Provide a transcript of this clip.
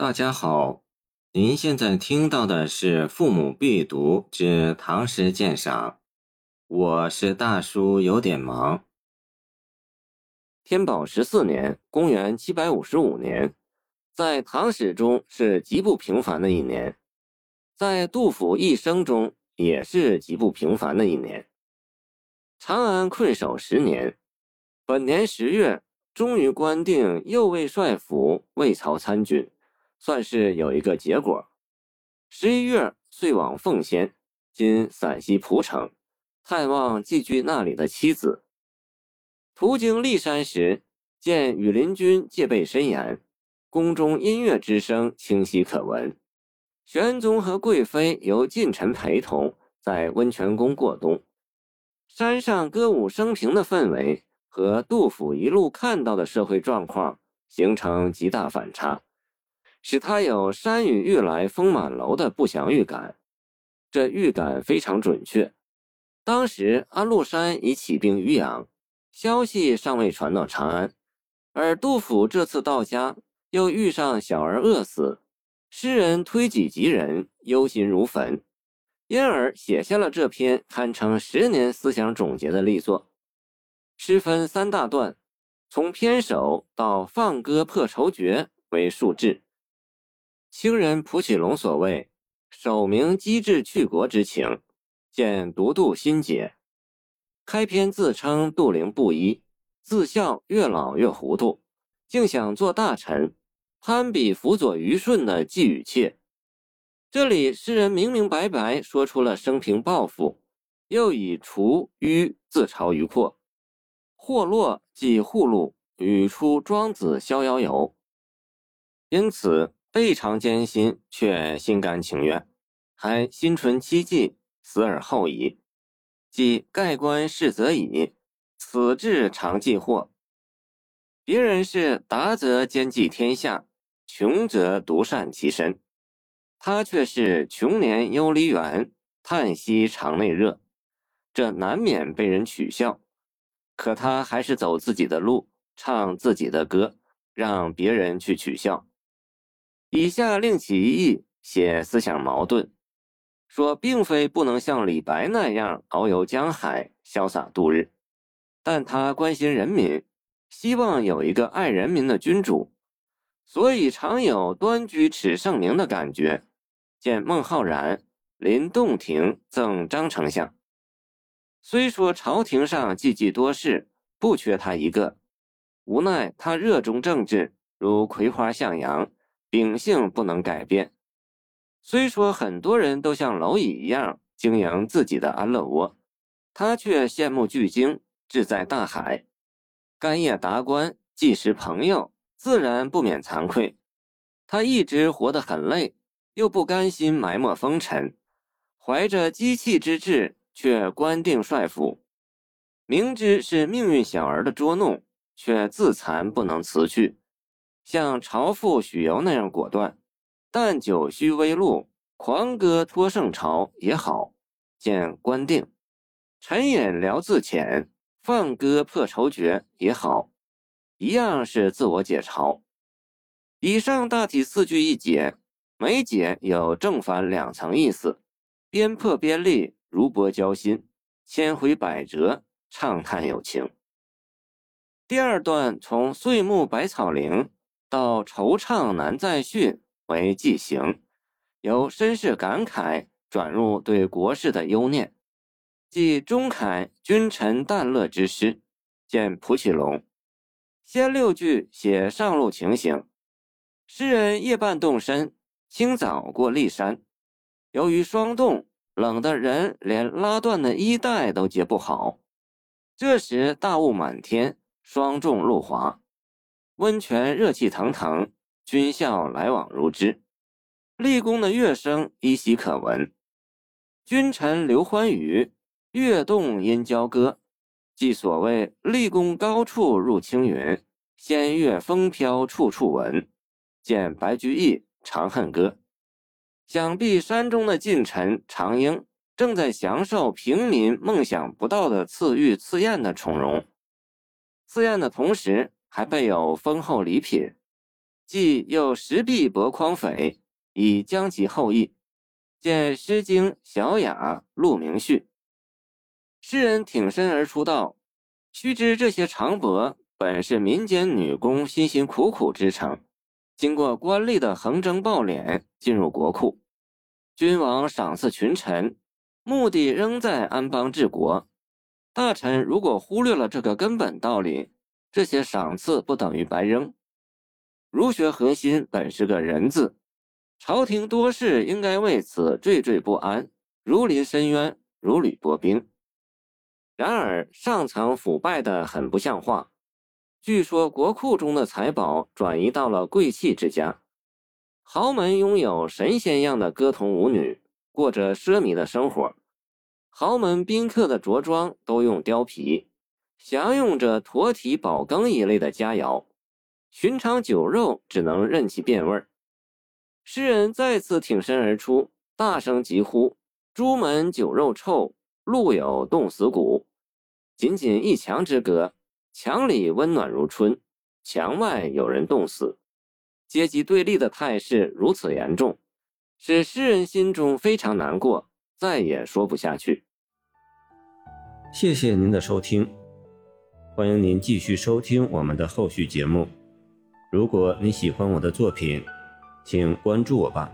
大家好，您现在听到的是《父母必读之唐诗鉴赏》，我是大叔，有点忙。天宝十四年（公元755年），在唐史中是极不平凡的一年，在杜甫一生中也是极不平凡的一年。长安困守十年，本年十月，终于官定右卫帅府魏曹参军。算是有一个结果。十一月，遂往奉先（今陕西蒲城）探望寄居那里的妻子。途经骊山时，见羽林军戒备森严，宫中音乐之声清晰可闻。玄宗和贵妃由近臣陪同，在温泉宫过冬。山上歌舞升平的氛围和杜甫一路看到的社会状况形成极大反差。使他有“山雨欲来风满楼”的不祥预感，这预感非常准确。当时安禄山已起兵渔阳，消息尚未传到长安，而杜甫这次到家又遇上小儿饿死，诗人推己及人，忧心如焚，因而写下了这篇堪称十年思想总结的力作。诗分三大段，从篇首到放歌破愁绝为数志。清人蒲启龙所谓“守明机智去国之情”，见独度心解。开篇自称杜陵布衣，自笑越老越糊涂，竟想做大臣，攀比辅佐虞舜的季与妾。这里诗人明明白白说出了生平抱负，又以除虞自嘲于阔。霍洛即祜禄，语出《庄子·逍遥游》，因此。非常艰辛，却心甘情愿，还心存期冀，死而后已。即盖棺事则已，此志常记祸。别人是达则兼济天下，穷则独善其身，他却是穷年忧离原，叹息肠内热，这难免被人取笑。可他还是走自己的路，唱自己的歌，让别人去取笑。以下另起一意，写思想矛盾，说并非不能像李白那样遨游江海，潇洒度日，但他关心人民，希望有一个爱人民的君主，所以常有端居耻圣明的感觉。见孟浩然临洞庭赠张丞相，虽说朝廷上济济多事，不缺他一个，无奈他热衷政治，如葵花向阳。秉性不能改变，虽说很多人都像蝼蚁一样经营自己的安乐窝，他却羡慕巨鲸，志在大海。干夜达官，济时朋友，自然不免惭愧。他一直活得很累，又不甘心埋没风尘，怀着积气之志，却官定帅府。明知是命运小儿的捉弄，却自惭不能辞去。像朝父许由那样果断，但酒须微露，狂歌托圣朝也好。见官定，沉饮聊自遣，放歌破愁绝也好，一样是自我解嘲。以上大体四句一解，每解有正反两层意思，边破边立，如波交心，千回百折，畅叹友情。第二段从岁暮百草陵。到惆怅难再续为寄行，由身世感慨转入对国事的忧念，即中慨君臣淡乐之诗。见蒲启龙。先六句写上路情形，诗人夜半动身，清早过骊山，由于霜冻，冷得人连拉断的衣带都解不好。这时大雾满天，霜重路滑。温泉热气腾腾，军校来往如织，立功的乐声依稀可闻。君臣留欢语，乐动因交歌，即所谓立功高处入青云，仙乐风飘处处闻。见白居易《长恨歌》，想必山中的近臣常英正在享受平民梦想不到的赐玉赐宴的宠荣。赐宴的同时。还备有丰厚礼品，既又石壁薄匡匪，以将其后裔。见《诗经·小雅·鹿鸣序》。诗人挺身而出道：“须知这些长帛本是民间女工辛辛苦苦织成，经过官吏的横征暴敛，进入国库。君王赏赐群臣，目的仍在安邦治国。大臣如果忽略了这个根本道理，这些赏赐不等于白扔。儒学核心本是个人字。”朝廷多事应该为此惴惴不安，如临深渊，如履薄冰。然而上层腐败的很不像话。据说国库中的财宝转移到了贵戚之家，豪门拥有神仙样的歌童舞女，过着奢靡的生活。豪门宾客的着装都用貂皮，享用着驼蹄宝羹一类的佳肴，寻常酒肉只能任其变味儿。诗人再次挺身而出，大声疾呼：“朱门酒肉臭，路有冻死骨。仅仅一墙之隔，墙里温暖如春，墙外有人冻死。阶级对立的态势如此严重，使诗人心中非常难过，再也说不下去。”谢谢您的收听，欢迎您继续收听我们的后续节目。如果你喜欢我的作品，请关注我吧。